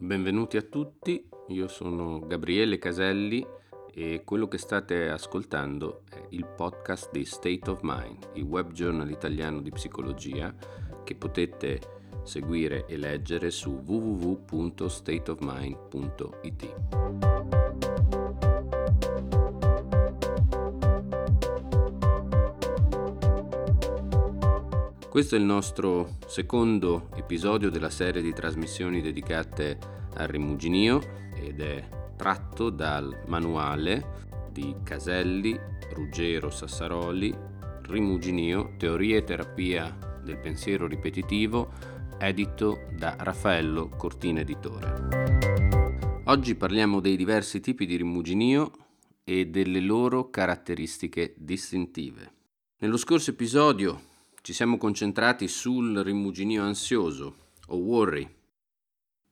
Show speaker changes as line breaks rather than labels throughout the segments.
Benvenuti a tutti, io sono Gabriele Caselli e quello che state ascoltando è il podcast di State of Mind, il web journal italiano di psicologia che potete seguire e leggere su www.stateofmind.it. Questo è il nostro secondo episodio della serie di trasmissioni dedicate al rimuginio ed è tratto dal manuale di Caselli, Ruggero Sassaroli, Rimuginio, Teoria e terapia del pensiero ripetitivo, edito da Raffaello Cortina Editore. Oggi parliamo dei diversi tipi di rimuginio e delle loro caratteristiche distintive. Nello scorso episodio ci siamo concentrati sul rimuginio ansioso o worry.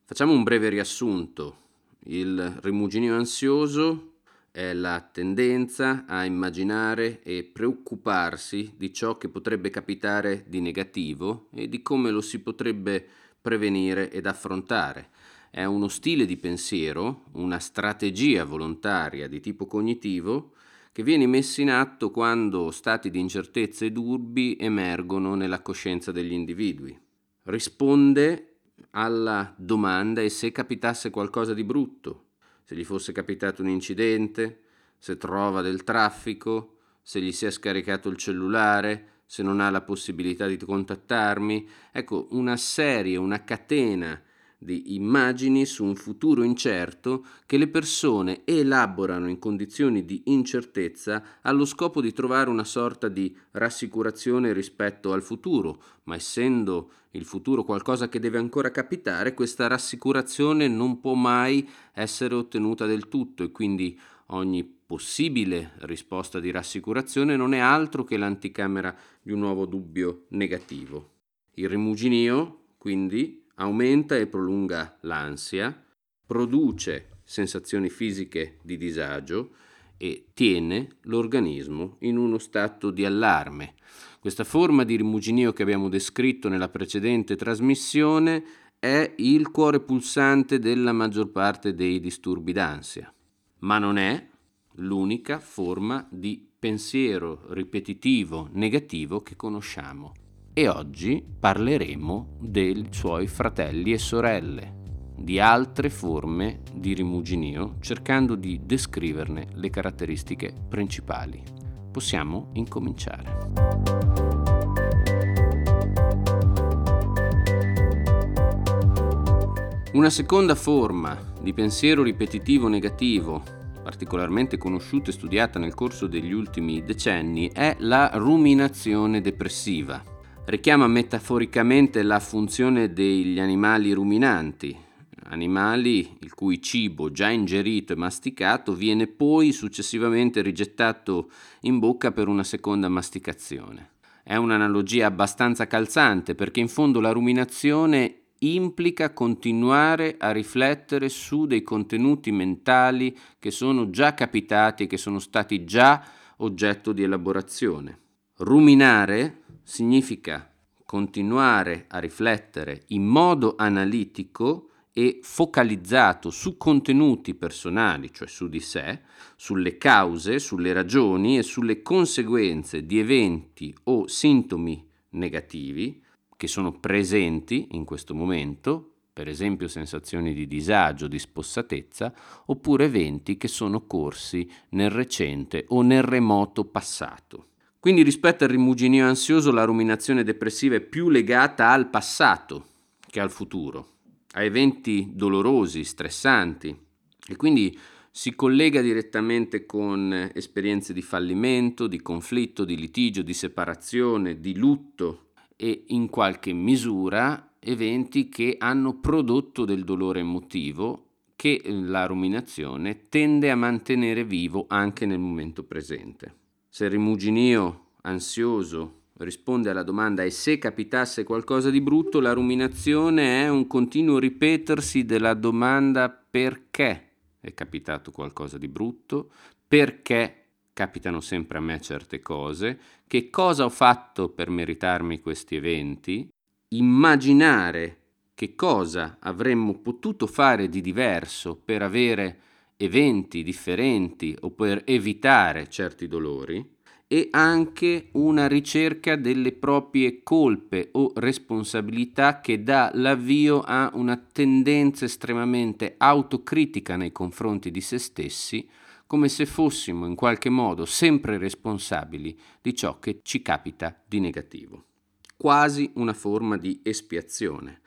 Facciamo un breve riassunto. Il rimuginio ansioso è la tendenza a immaginare e preoccuparsi di ciò che potrebbe capitare di negativo e di come lo si potrebbe prevenire ed affrontare. È uno stile di pensiero, una strategia volontaria di tipo cognitivo che viene messo in atto quando stati di incertezza e dubbi emergono nella coscienza degli individui. Risponde alla domanda e se capitasse qualcosa di brutto, se gli fosse capitato un incidente, se trova del traffico, se gli si è scaricato il cellulare, se non ha la possibilità di contattarmi. Ecco, una serie, una catena di immagini su un futuro incerto che le persone elaborano in condizioni di incertezza allo scopo di trovare una sorta di rassicurazione rispetto al futuro, ma essendo il futuro qualcosa che deve ancora capitare, questa rassicurazione non può mai essere ottenuta del tutto e quindi ogni possibile risposta di rassicurazione non è altro che l'anticamera di un nuovo dubbio negativo. Il rimuginio, quindi, aumenta e prolunga l'ansia, produce sensazioni fisiche di disagio e tiene l'organismo in uno stato di allarme. Questa forma di rimuginio che abbiamo descritto nella precedente trasmissione è il cuore pulsante della maggior parte dei disturbi d'ansia, ma non è l'unica forma di pensiero ripetitivo negativo che conosciamo e oggi parleremo dei suoi fratelli e sorelle, di altre forme di rimuginio, cercando di descriverne le caratteristiche principali. Possiamo incominciare. Una seconda forma di pensiero ripetitivo negativo, particolarmente conosciuta e studiata nel corso degli ultimi decenni, è la ruminazione depressiva richiama metaforicamente la funzione degli animali ruminanti, animali il cui cibo già ingerito e masticato viene poi successivamente rigettato in bocca per una seconda masticazione. È un'analogia abbastanza calzante perché in fondo la ruminazione implica continuare a riflettere su dei contenuti mentali che sono già capitati e che sono stati già oggetto di elaborazione. Ruminare significa continuare a riflettere in modo analitico e focalizzato su contenuti personali, cioè su di sé, sulle cause, sulle ragioni e sulle conseguenze di eventi o sintomi negativi che sono presenti in questo momento, per esempio sensazioni di disagio, di spossatezza, oppure eventi che sono corsi nel recente o nel remoto passato. Quindi rispetto al rimuginio ansioso la ruminazione depressiva è più legata al passato che al futuro, a eventi dolorosi, stressanti e quindi si collega direttamente con esperienze di fallimento, di conflitto, di litigio, di separazione, di lutto e in qualche misura eventi che hanno prodotto del dolore emotivo che la ruminazione tende a mantenere vivo anche nel momento presente. Se rimuginio ansioso risponde alla domanda e se capitasse qualcosa di brutto, la ruminazione è un continuo ripetersi della domanda perché è capitato qualcosa di brutto, perché capitano sempre a me certe cose, che cosa ho fatto per meritarmi questi eventi, immaginare che cosa avremmo potuto fare di diverso per avere eventi differenti o per evitare certi dolori e anche una ricerca delle proprie colpe o responsabilità che dà l'avvio a una tendenza estremamente autocritica nei confronti di se stessi, come se fossimo in qualche modo sempre responsabili di ciò che ci capita di negativo. Quasi una forma di espiazione.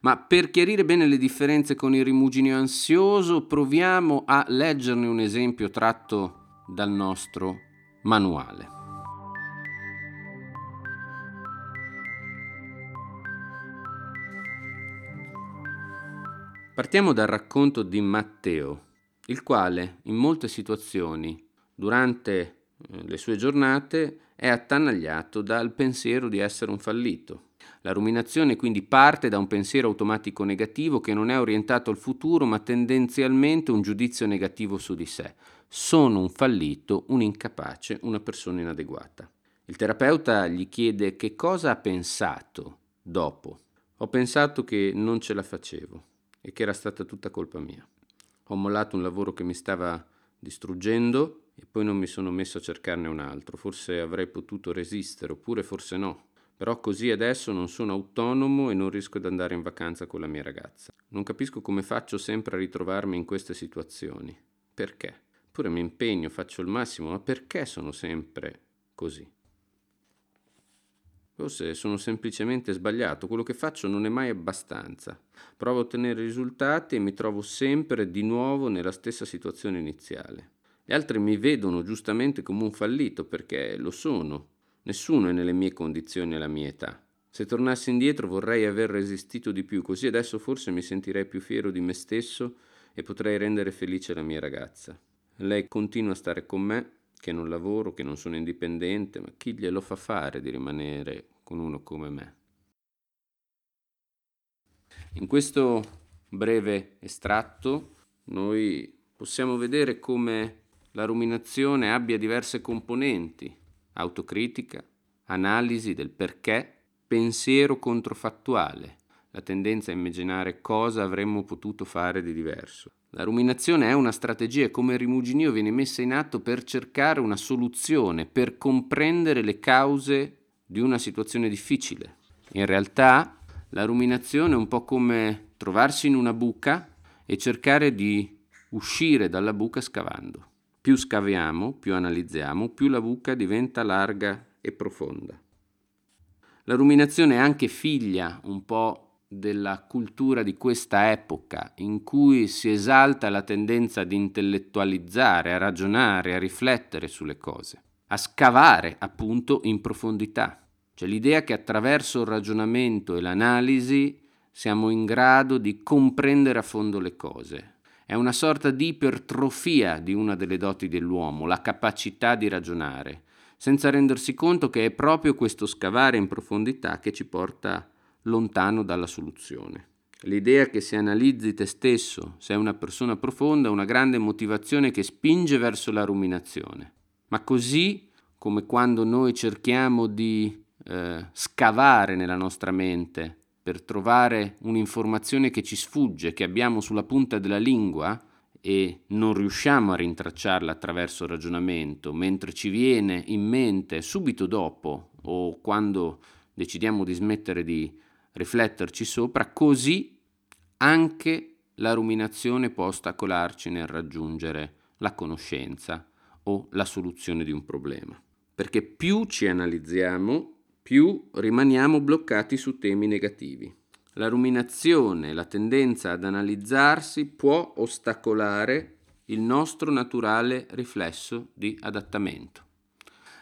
Ma per chiarire bene le differenze con il rimuginio ansioso, proviamo a leggerne un esempio tratto dal nostro manuale. Partiamo dal racconto di Matteo, il quale in molte situazioni durante eh, le sue giornate è attanagliato dal pensiero di essere un fallito la ruminazione quindi parte da un pensiero automatico negativo che non è orientato al futuro ma tendenzialmente un giudizio negativo su di sé. Sono un fallito, un incapace, una persona inadeguata. Il terapeuta gli chiede che cosa ha pensato dopo. Ho pensato che non ce la facevo e che era stata tutta colpa mia. Ho mollato un lavoro che mi stava distruggendo e poi non mi sono messo a cercarne un altro. Forse avrei potuto resistere, oppure forse no. Però così adesso non sono autonomo e non riesco ad andare in vacanza con la mia ragazza. Non capisco come faccio sempre a ritrovarmi in queste situazioni. Perché? Pure mi impegno, faccio il massimo, ma perché sono sempre così? Forse sono semplicemente sbagliato, quello che faccio non è mai abbastanza. Provo a ottenere risultati e mi trovo sempre di nuovo nella stessa situazione iniziale. Gli altri mi vedono giustamente come un fallito perché lo sono, Nessuno è nelle mie condizioni alla mia età. Se tornassi indietro vorrei aver resistito di più, così adesso forse mi sentirei più fiero di me stesso e potrei rendere felice la mia ragazza. Lei continua a stare con me, che non lavoro, che non sono indipendente, ma chi glielo fa fare di rimanere con uno come me? In questo breve estratto noi possiamo vedere come la ruminazione abbia diverse componenti autocritica, analisi del perché, pensiero controfattuale, la tendenza a immaginare cosa avremmo potuto fare di diverso. La ruminazione è una strategia e come rimuginio viene messa in atto per cercare una soluzione, per comprendere le cause di una situazione difficile. In realtà la ruminazione è un po' come trovarsi in una buca e cercare di uscire dalla buca scavando. Più scaviamo, più analizziamo, più la buca diventa larga e profonda. La ruminazione è anche figlia un po' della cultura di questa epoca, in cui si esalta la tendenza ad intellettualizzare, a ragionare, a riflettere sulle cose, a scavare appunto in profondità. C'è l'idea che attraverso il ragionamento e l'analisi siamo in grado di comprendere a fondo le cose, è una sorta di ipertrofia di una delle doti dell'uomo, la capacità di ragionare, senza rendersi conto che è proprio questo scavare in profondità che ci porta lontano dalla soluzione. L'idea che se analizzi te stesso, sei una persona profonda, è una grande motivazione che spinge verso la ruminazione. Ma così come quando noi cerchiamo di eh, scavare nella nostra mente per trovare un'informazione che ci sfugge, che abbiamo sulla punta della lingua e non riusciamo a rintracciarla attraverso il ragionamento, mentre ci viene in mente subito dopo o quando decidiamo di smettere di rifletterci sopra, così anche la ruminazione può ostacolarci nel raggiungere la conoscenza o la soluzione di un problema. Perché più ci analizziamo, più rimaniamo bloccati su temi negativi. La ruminazione, la tendenza ad analizzarsi può ostacolare il nostro naturale riflesso di adattamento.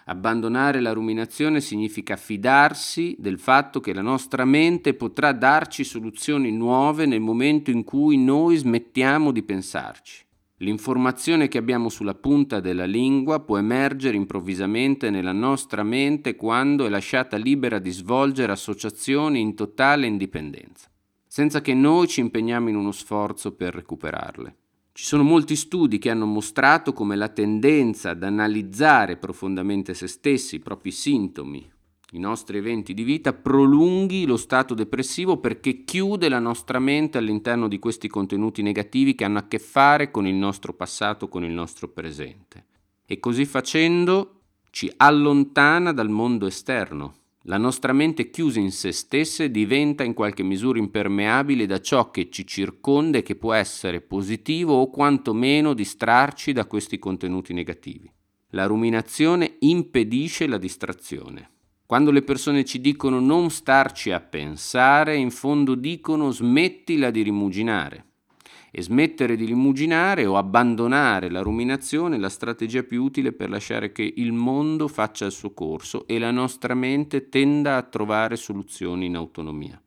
Abbandonare la ruminazione significa fidarsi del fatto che la nostra mente potrà darci soluzioni nuove nel momento in cui noi smettiamo di pensarci. L'informazione che abbiamo sulla punta della lingua può emergere improvvisamente nella nostra mente quando è lasciata libera di svolgere associazioni in totale indipendenza, senza che noi ci impegniamo in uno sforzo per recuperarle. Ci sono molti studi che hanno mostrato come la tendenza ad analizzare profondamente se stessi, i propri sintomi, i nostri eventi di vita, prolunghi lo stato depressivo perché chiude la nostra mente all'interno di questi contenuti negativi che hanno a che fare con il nostro passato, con il nostro presente. E così facendo ci allontana dal mondo esterno. La nostra mente chiusa in se stessa diventa in qualche misura impermeabile da ciò che ci circonda e che può essere positivo o quantomeno distrarci da questi contenuti negativi. La ruminazione impedisce la distrazione. Quando le persone ci dicono non starci a pensare, in fondo dicono smettila di rimuginare. E smettere di rimuginare o abbandonare la ruminazione è la strategia più utile per lasciare che il mondo faccia il suo corso e la nostra mente tenda a trovare soluzioni in autonomia.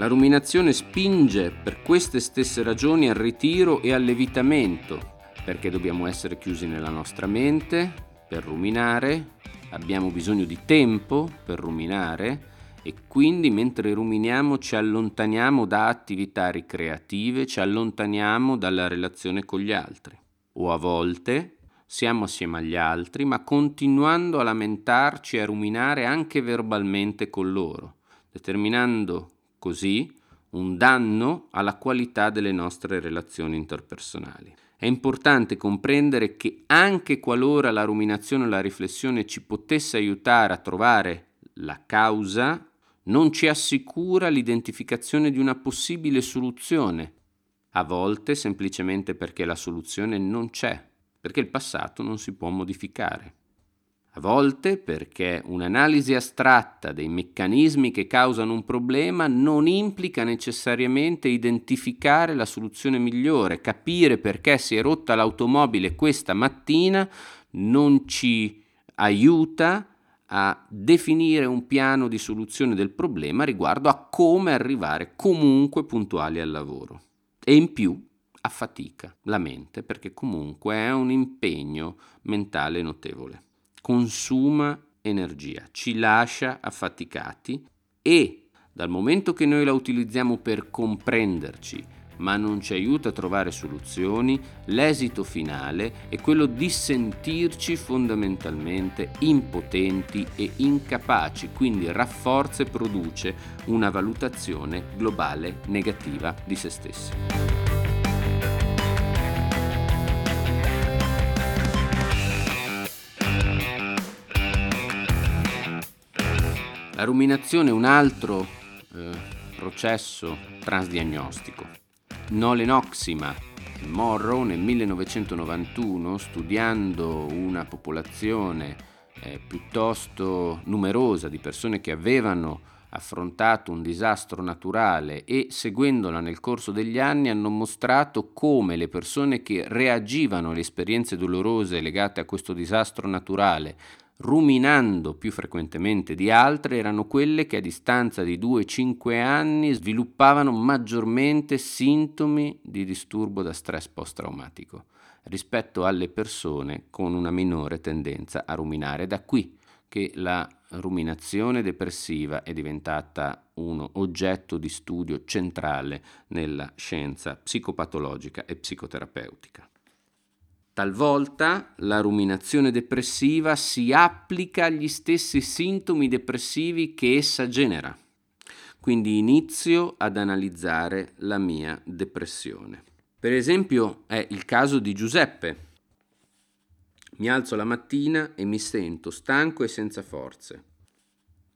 La ruminazione spinge per queste stesse ragioni al ritiro e all'evitamento, perché dobbiamo essere chiusi nella nostra mente per ruminare, abbiamo bisogno di tempo per ruminare e quindi mentre ruminiamo ci allontaniamo da attività ricreative, ci allontaniamo dalla relazione con gli altri. O a volte siamo assieme agli altri, ma continuando a lamentarci e a ruminare anche verbalmente con loro, determinando così un danno alla qualità delle nostre relazioni interpersonali. È importante comprendere che anche qualora la ruminazione o la riflessione ci potesse aiutare a trovare la causa, non ci assicura l'identificazione di una possibile soluzione, a volte semplicemente perché la soluzione non c'è, perché il passato non si può modificare. A volte perché un'analisi astratta dei meccanismi che causano un problema non implica necessariamente identificare la soluzione migliore, capire perché si è rotta l'automobile questa mattina non ci aiuta a definire un piano di soluzione del problema riguardo a come arrivare comunque puntuali al lavoro. E in più affatica la mente perché comunque è un impegno mentale notevole consuma energia, ci lascia affaticati e dal momento che noi la utilizziamo per comprenderci, ma non ci aiuta a trovare soluzioni, l'esito finale è quello di sentirci fondamentalmente impotenti e incapaci, quindi rafforza e produce una valutazione globale negativa di se stessi. La ruminazione è un altro eh, processo transdiagnostico. Nolen Oxima e Morrow nel 1991, studiando una popolazione eh, piuttosto numerosa di persone che avevano affrontato un disastro naturale e seguendola nel corso degli anni hanno mostrato come le persone che reagivano alle esperienze dolorose legate a questo disastro naturale ruminando più frequentemente di altre erano quelle che a distanza di 2-5 anni sviluppavano maggiormente sintomi di disturbo da stress post-traumatico rispetto alle persone con una minore tendenza a ruminare. Da qui che la ruminazione depressiva è diventata un oggetto di studio centrale nella scienza psicopatologica e psicoterapeutica. Talvolta la ruminazione depressiva si applica agli stessi sintomi depressivi che essa genera. Quindi inizio ad analizzare la mia depressione. Per esempio è il caso di Giuseppe. Mi alzo la mattina e mi sento stanco e senza forze.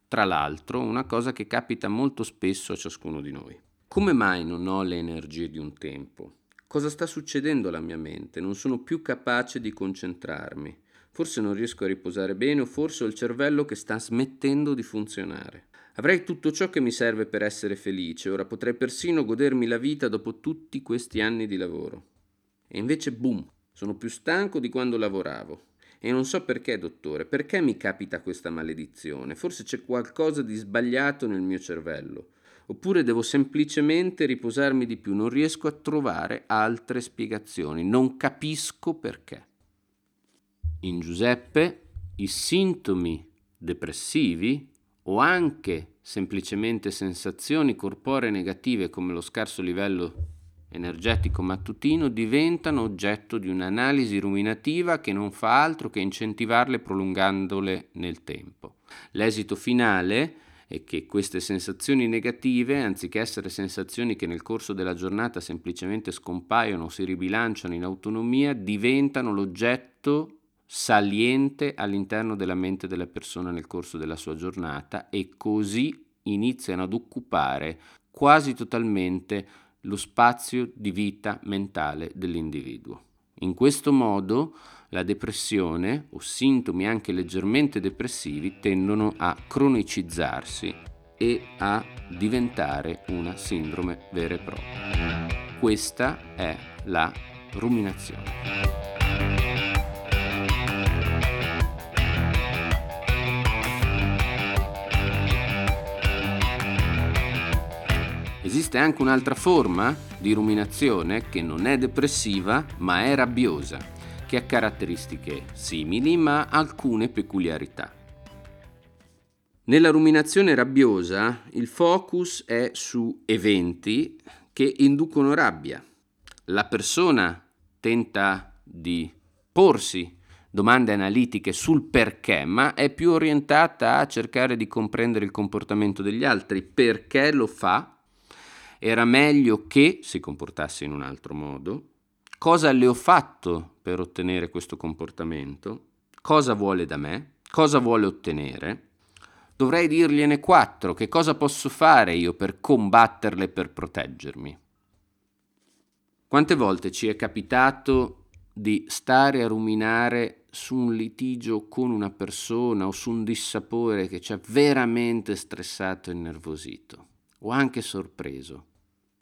Tra l'altro, una cosa che capita molto spesso a ciascuno di noi. Come mai non ho le energie di un tempo? Cosa sta succedendo alla mia mente? Non sono più capace di concentrarmi. Forse non riesco a riposare bene o forse ho il cervello che sta smettendo di funzionare. Avrei tutto ciò che mi serve per essere felice, ora potrei persino godermi la vita dopo tutti questi anni di lavoro. E invece, boom, sono più stanco di quando lavoravo. E non so perché, dottore, perché mi capita questa maledizione? Forse c'è qualcosa di sbagliato nel mio cervello oppure devo semplicemente riposarmi di più, non riesco a trovare altre spiegazioni, non capisco perché. In Giuseppe i sintomi depressivi o anche semplicemente sensazioni corporee negative come lo scarso livello energetico mattutino diventano oggetto di un'analisi ruminativa che non fa altro che incentivarle prolungandole nel tempo. L'esito finale è che queste sensazioni negative, anziché essere sensazioni che nel corso della giornata semplicemente scompaiono o si ribilanciano in autonomia, diventano l'oggetto saliente all'interno della mente della persona nel corso della sua giornata e così iniziano ad occupare quasi totalmente lo spazio di vita mentale dell'individuo. In questo modo la depressione o sintomi anche leggermente depressivi tendono a cronicizzarsi e a diventare una sindrome vera e propria. Questa è la ruminazione. Esiste anche un'altra forma di ruminazione che non è depressiva ma è rabbiosa, che ha caratteristiche simili ma alcune peculiarità. Nella ruminazione rabbiosa il focus è su eventi che inducono rabbia. La persona tenta di porsi domande analitiche sul perché, ma è più orientata a cercare di comprendere il comportamento degli altri, perché lo fa era meglio che si comportasse in un altro modo, cosa le ho fatto per ottenere questo comportamento, cosa vuole da me, cosa vuole ottenere. Dovrei dirgliene quattro, che cosa posso fare io per combatterle, per proteggermi. Quante volte ci è capitato di stare a ruminare su un litigio con una persona o su un dissapore che ci ha veramente stressato e innervosito o anche sorpreso?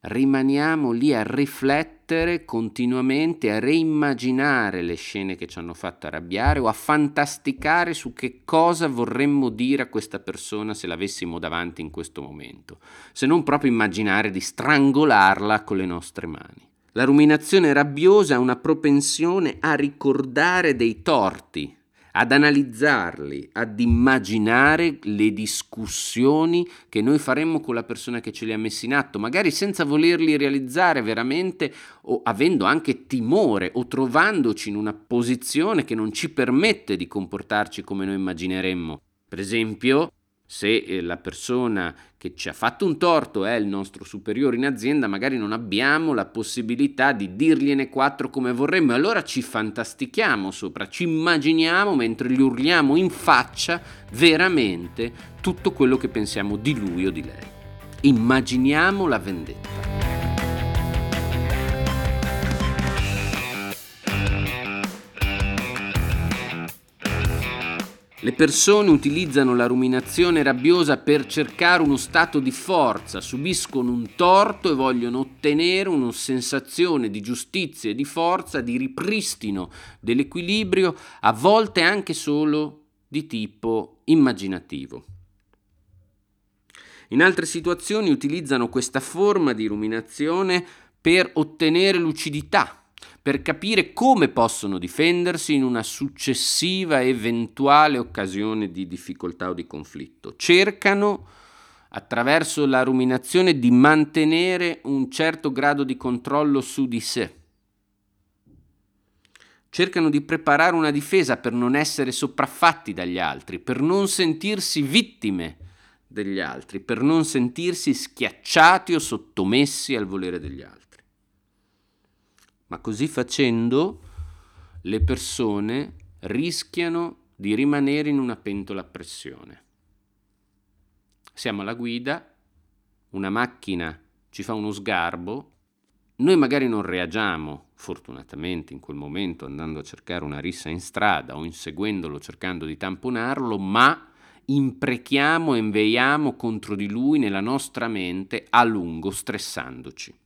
Rimaniamo lì a riflettere continuamente, a reimmaginare le scene che ci hanno fatto arrabbiare o a fantasticare su che cosa vorremmo dire a questa persona se l'avessimo davanti in questo momento, se non proprio immaginare di strangolarla con le nostre mani. La ruminazione rabbiosa è una propensione a ricordare dei torti ad analizzarli, ad immaginare le discussioni che noi faremmo con la persona che ce li ha messi in atto, magari senza volerli realizzare veramente o avendo anche timore o trovandoci in una posizione che non ci permette di comportarci come noi immagineremmo. Per esempio, se eh, la persona che ci ha fatto un torto è il nostro superiore in azienda, magari non abbiamo la possibilità di dirgliene quattro come vorremmo e allora ci fantastichiamo sopra, ci immaginiamo mentre gli urliamo in faccia veramente tutto quello che pensiamo di lui o di lei. Immaginiamo la vendetta. Le persone utilizzano la ruminazione rabbiosa per cercare uno stato di forza, subiscono un torto e vogliono ottenere una sensazione di giustizia e di forza, di ripristino dell'equilibrio, a volte anche solo di tipo immaginativo. In altre situazioni utilizzano questa forma di ruminazione per ottenere lucidità, per capire come possono difendersi in una successiva eventuale occasione di difficoltà o di conflitto. Cercano attraverso la ruminazione di mantenere un certo grado di controllo su di sé. Cercano di preparare una difesa per non essere sopraffatti dagli altri, per non sentirsi vittime degli altri, per non sentirsi schiacciati o sottomessi al volere degli altri ma così facendo le persone rischiano di rimanere in una pentola a pressione. Siamo alla guida, una macchina ci fa uno sgarbo, noi magari non reagiamo, fortunatamente in quel momento andando a cercare una rissa in strada o inseguendolo cercando di tamponarlo, ma imprechiamo e inveiamo contro di lui nella nostra mente a lungo, stressandoci.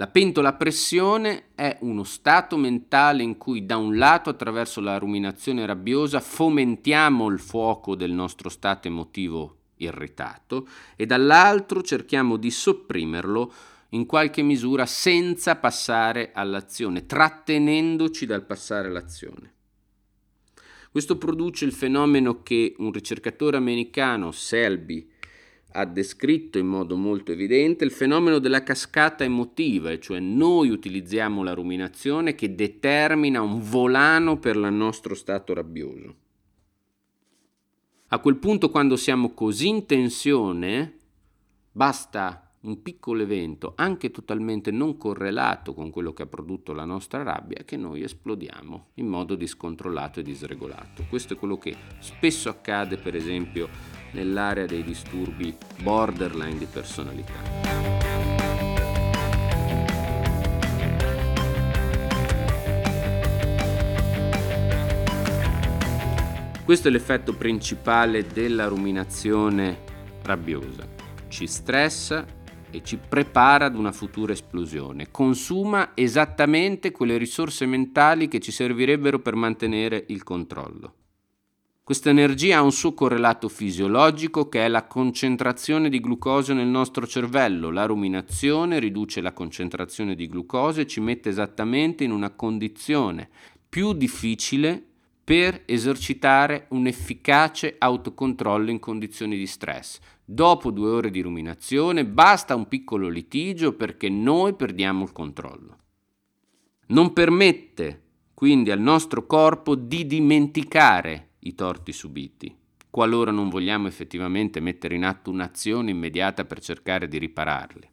La pentola a pressione è uno stato mentale in cui da un lato attraverso la ruminazione rabbiosa fomentiamo il fuoco del nostro stato emotivo irritato e dall'altro cerchiamo di sopprimerlo in qualche misura senza passare all'azione, trattenendoci dal passare all'azione. Questo produce il fenomeno che un ricercatore americano, Selby, ha descritto in modo molto evidente il fenomeno della cascata emotiva, cioè noi utilizziamo la ruminazione che determina un volano per il nostro stato rabbioso. A quel punto, quando siamo così in tensione, basta un piccolo evento, anche totalmente non correlato con quello che ha prodotto la nostra rabbia, che noi esplodiamo in modo discontrollato e disregolato. Questo è quello che spesso accade, per esempio, nell'area dei disturbi borderline di personalità. Questo è l'effetto principale della ruminazione rabbiosa. Ci stressa e ci prepara ad una futura esplosione. Consuma esattamente quelle risorse mentali che ci servirebbero per mantenere il controllo. Questa energia ha un suo correlato fisiologico che è la concentrazione di glucosio nel nostro cervello. La ruminazione riduce la concentrazione di glucosio e ci mette esattamente in una condizione più difficile per esercitare un efficace autocontrollo in condizioni di stress. Dopo due ore di ruminazione basta un piccolo litigio perché noi perdiamo il controllo. Non permette quindi al nostro corpo di dimenticare i torti subiti, qualora non vogliamo effettivamente mettere in atto un'azione immediata per cercare di ripararli.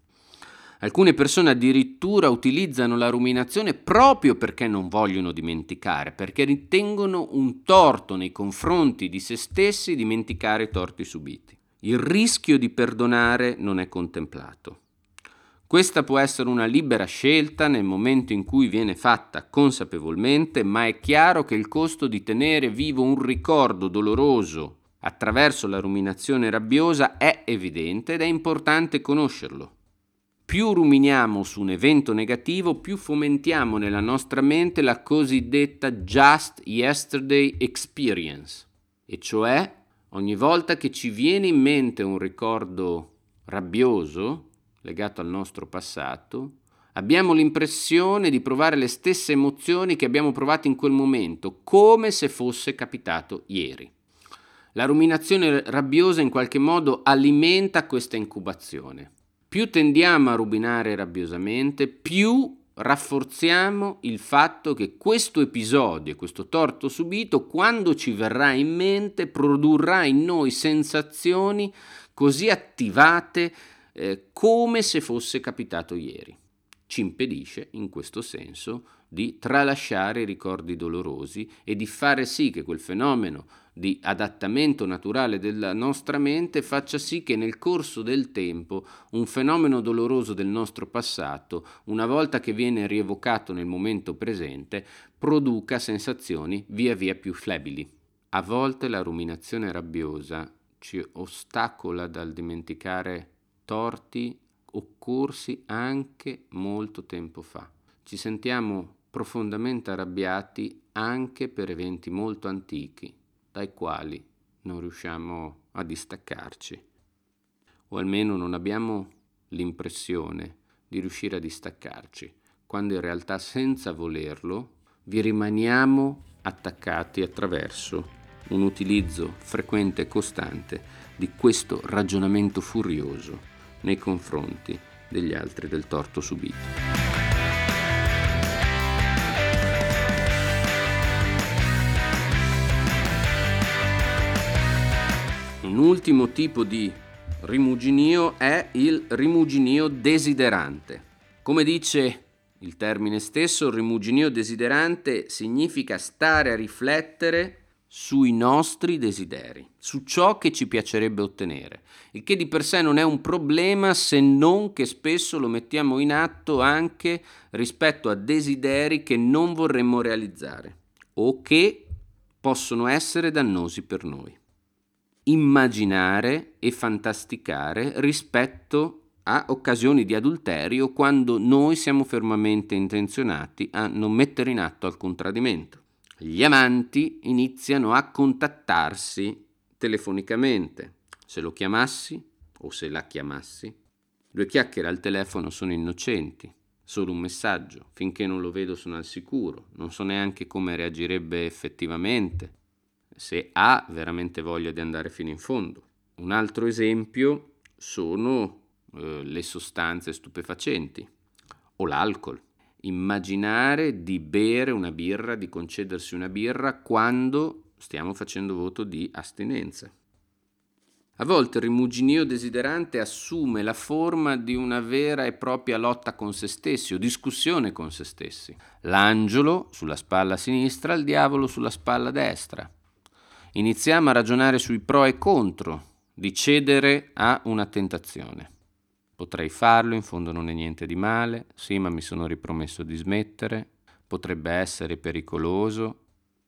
Alcune persone addirittura utilizzano la ruminazione proprio perché non vogliono dimenticare, perché ritengono un torto nei confronti di se stessi dimenticare i torti subiti. Il rischio di perdonare non è contemplato. Questa può essere una libera scelta nel momento in cui viene fatta consapevolmente, ma è chiaro che il costo di tenere vivo un ricordo doloroso attraverso la ruminazione rabbiosa è evidente ed è importante conoscerlo. Più ruminiamo su un evento negativo, più fomentiamo nella nostra mente la cosiddetta just yesterday experience, e cioè ogni volta che ci viene in mente un ricordo rabbioso legato al nostro passato, abbiamo l'impressione di provare le stesse emozioni che abbiamo provato in quel momento, come se fosse capitato ieri. La ruminazione rabbiosa in qualche modo alimenta questa incubazione più tendiamo a rubinare rabbiosamente, più rafforziamo il fatto che questo episodio, questo torto subito, quando ci verrà in mente, produrrà in noi sensazioni così attivate eh, come se fosse capitato ieri. Ci impedisce, in questo senso, di tralasciare i ricordi dolorosi e di fare sì che quel fenomeno di adattamento naturale della nostra mente faccia sì che nel corso del tempo un fenomeno doloroso del nostro passato, una volta che viene rievocato nel momento presente, produca sensazioni via via più flebili. A volte la ruminazione rabbiosa ci ostacola dal dimenticare torti occorsi anche molto tempo fa. Ci sentiamo profondamente arrabbiati anche per eventi molto antichi, dai quali non riusciamo a distaccarci, o almeno non abbiamo l'impressione di riuscire a distaccarci, quando in realtà senza volerlo vi rimaniamo attaccati attraverso un utilizzo frequente e costante di questo ragionamento furioso nei confronti degli altri del torto subito. Un ultimo tipo di rimuginio è il rimuginio desiderante. Come dice il termine stesso, rimuginio desiderante significa stare a riflettere sui nostri desideri, su ciò che ci piacerebbe ottenere, il che di per sé non è un problema se non che spesso lo mettiamo in atto anche rispetto a desideri che non vorremmo realizzare o che possono essere dannosi per noi immaginare e fantasticare rispetto a occasioni di adulterio quando noi siamo fermamente intenzionati a non mettere in atto alcun tradimento. Gli amanti iniziano a contattarsi telefonicamente. Se lo chiamassi o se la chiamassi, due chiacchiere al telefono sono innocenti, solo un messaggio, finché non lo vedo sono al sicuro, non so neanche come reagirebbe effettivamente se ha veramente voglia di andare fino in fondo. Un altro esempio sono eh, le sostanze stupefacenti o l'alcol. Immaginare di bere una birra, di concedersi una birra quando stiamo facendo voto di astinenza. A volte il rimuginio desiderante assume la forma di una vera e propria lotta con se stessi o discussione con se stessi. L'angelo sulla spalla sinistra, il diavolo sulla spalla destra. Iniziamo a ragionare sui pro e contro di cedere a una tentazione. Potrei farlo, in fondo non è niente di male, sì, ma mi sono ripromesso di smettere, potrebbe essere pericoloso,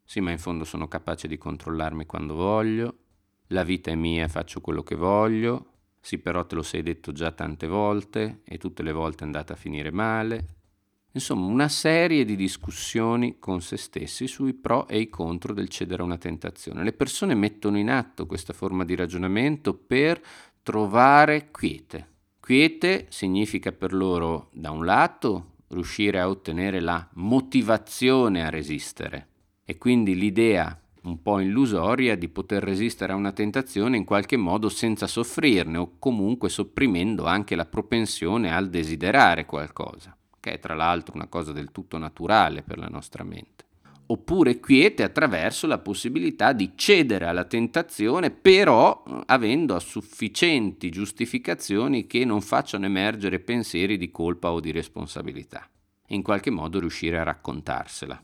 sì, ma in fondo sono capace di controllarmi quando voglio la vita è mia, faccio quello che voglio, sì però te lo sei detto già tante volte e tutte le volte è andata a finire male. Insomma, una serie di discussioni con se stessi sui pro e i contro del cedere a una tentazione. Le persone mettono in atto questa forma di ragionamento per trovare quiete. Quiete significa per loro, da un lato, riuscire a ottenere la motivazione a resistere e quindi l'idea un po' illusoria di poter resistere a una tentazione in qualche modo senza soffrirne o comunque sopprimendo anche la propensione al desiderare qualcosa, che è tra l'altro una cosa del tutto naturale per la nostra mente. Oppure quiete attraverso la possibilità di cedere alla tentazione, però avendo sufficienti giustificazioni che non facciano emergere pensieri di colpa o di responsabilità. In qualche modo riuscire a raccontarsela.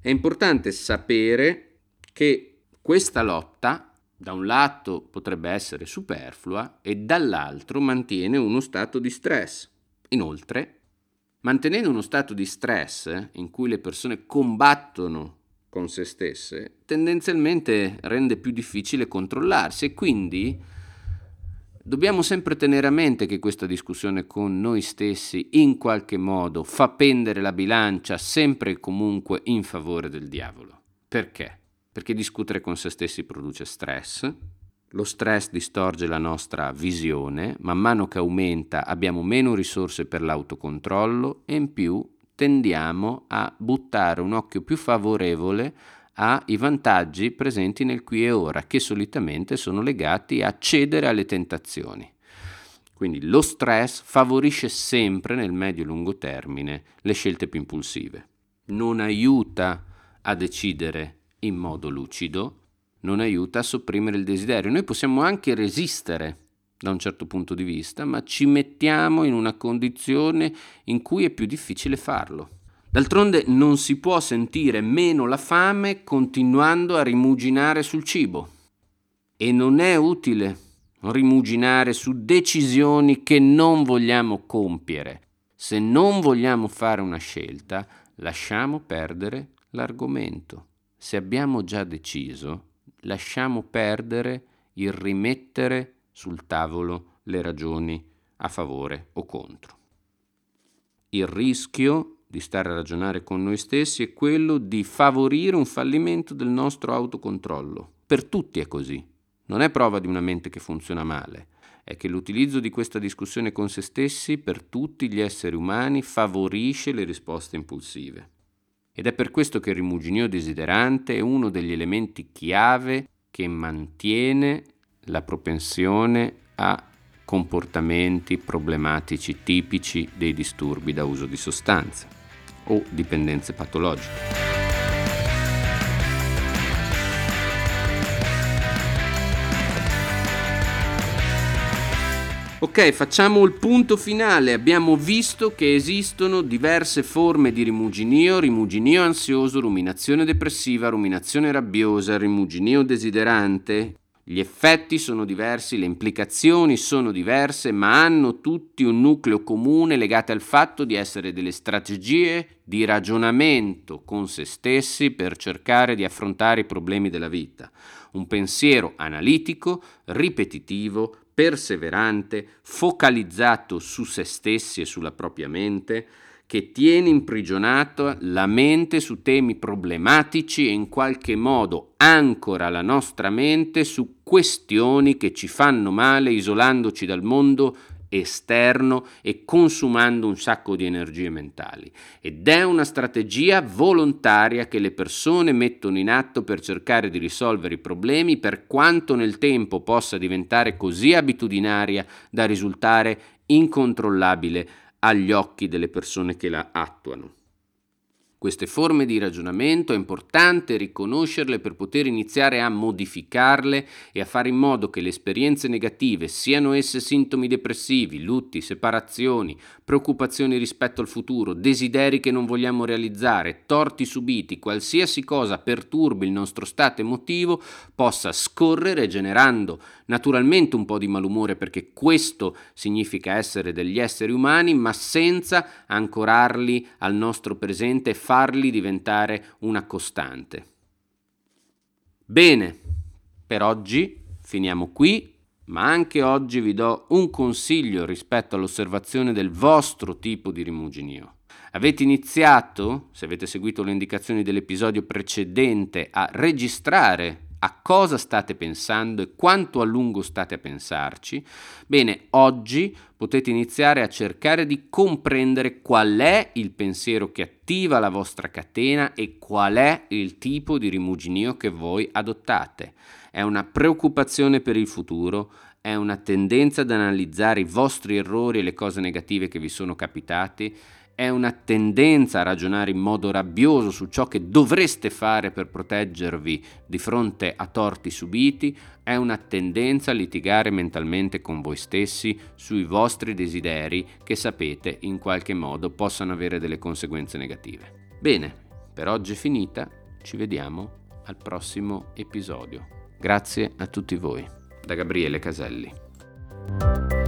È importante sapere che questa lotta da un lato potrebbe essere superflua e dall'altro mantiene uno stato di stress. Inoltre, mantenendo uno stato di stress in cui le persone combattono con se stesse, tendenzialmente rende più difficile controllarsi e quindi Dobbiamo sempre tenere a mente che questa discussione con noi stessi in qualche modo fa pendere la bilancia sempre e comunque in favore del diavolo. Perché? Perché discutere con se stessi produce stress, lo stress distorge la nostra visione, man mano che aumenta abbiamo meno risorse per l'autocontrollo e in più tendiamo a buttare un occhio più favorevole ai vantaggi presenti nel qui e ora, che solitamente sono legati a cedere alle tentazioni. Quindi lo stress favorisce sempre nel medio-lungo termine le scelte più impulsive. Non aiuta a decidere in modo lucido, non aiuta a sopprimere il desiderio. Noi possiamo anche resistere da un certo punto di vista, ma ci mettiamo in una condizione in cui è più difficile farlo. D'altronde non si può sentire meno la fame continuando a rimuginare sul cibo. E non è utile rimuginare su decisioni che non vogliamo compiere. Se non vogliamo fare una scelta, lasciamo perdere l'argomento. Se abbiamo già deciso, lasciamo perdere il rimettere sul tavolo le ragioni a favore o contro. Il rischio di stare a ragionare con noi stessi è quello di favorire un fallimento del nostro autocontrollo. Per tutti è così. Non è prova di una mente che funziona male, è che l'utilizzo di questa discussione con se stessi per tutti gli esseri umani favorisce le risposte impulsive. Ed è per questo che il rimuginio desiderante è uno degli elementi chiave che mantiene la propensione a comportamenti problematici tipici dei disturbi da uso di sostanze o dipendenze patologiche. Ok, facciamo il punto finale. Abbiamo visto che esistono diverse forme di rimuginio, rimuginio ansioso, ruminazione depressiva, ruminazione rabbiosa, rimuginio desiderante, gli effetti sono diversi, le implicazioni sono diverse, ma hanno tutti un nucleo comune legato al fatto di essere delle strategie di ragionamento con se stessi per cercare di affrontare i problemi della vita. Un pensiero analitico, ripetitivo, perseverante, focalizzato su se stessi e sulla propria mente, che tiene imprigionata la mente su temi problematici e in qualche modo ancora la nostra mente su questioni che ci fanno male isolandoci dal mondo esterno e consumando un sacco di energie mentali. Ed è una strategia volontaria che le persone mettono in atto per cercare di risolvere i problemi per quanto nel tempo possa diventare così abitudinaria da risultare incontrollabile agli occhi delle persone che la attuano. Queste forme di ragionamento è importante riconoscerle per poter iniziare a modificarle e a fare in modo che le esperienze negative, siano esse sintomi depressivi, lutti, separazioni, preoccupazioni rispetto al futuro, desideri che non vogliamo realizzare, torti subiti, qualsiasi cosa perturbi il nostro stato emotivo, possa scorrere generando naturalmente un po' di malumore perché questo significa essere degli esseri umani, ma senza ancorarli al nostro presente e farli diventare una costante. Bene, per oggi finiamo qui, ma anche oggi vi do un consiglio rispetto all'osservazione del vostro tipo di rimuginio. Avete iniziato, se avete seguito le indicazioni dell'episodio precedente, a registrare a cosa state pensando e quanto a lungo state a pensarci, bene, oggi potete iniziare a cercare di comprendere qual è il pensiero che attiva la vostra catena e qual è il tipo di rimuginio che voi adottate. È una preoccupazione per il futuro, è una tendenza ad analizzare i vostri errori e le cose negative che vi sono capitati, è una tendenza a ragionare in modo rabbioso su ciò che dovreste fare per proteggervi di fronte a torti subiti, è una tendenza a litigare mentalmente con voi stessi sui vostri desideri che sapete in qualche modo possano avere delle conseguenze negative. Bene, per oggi è finita, ci vediamo al prossimo episodio. Grazie a tutti voi. Da Gabriele Caselli.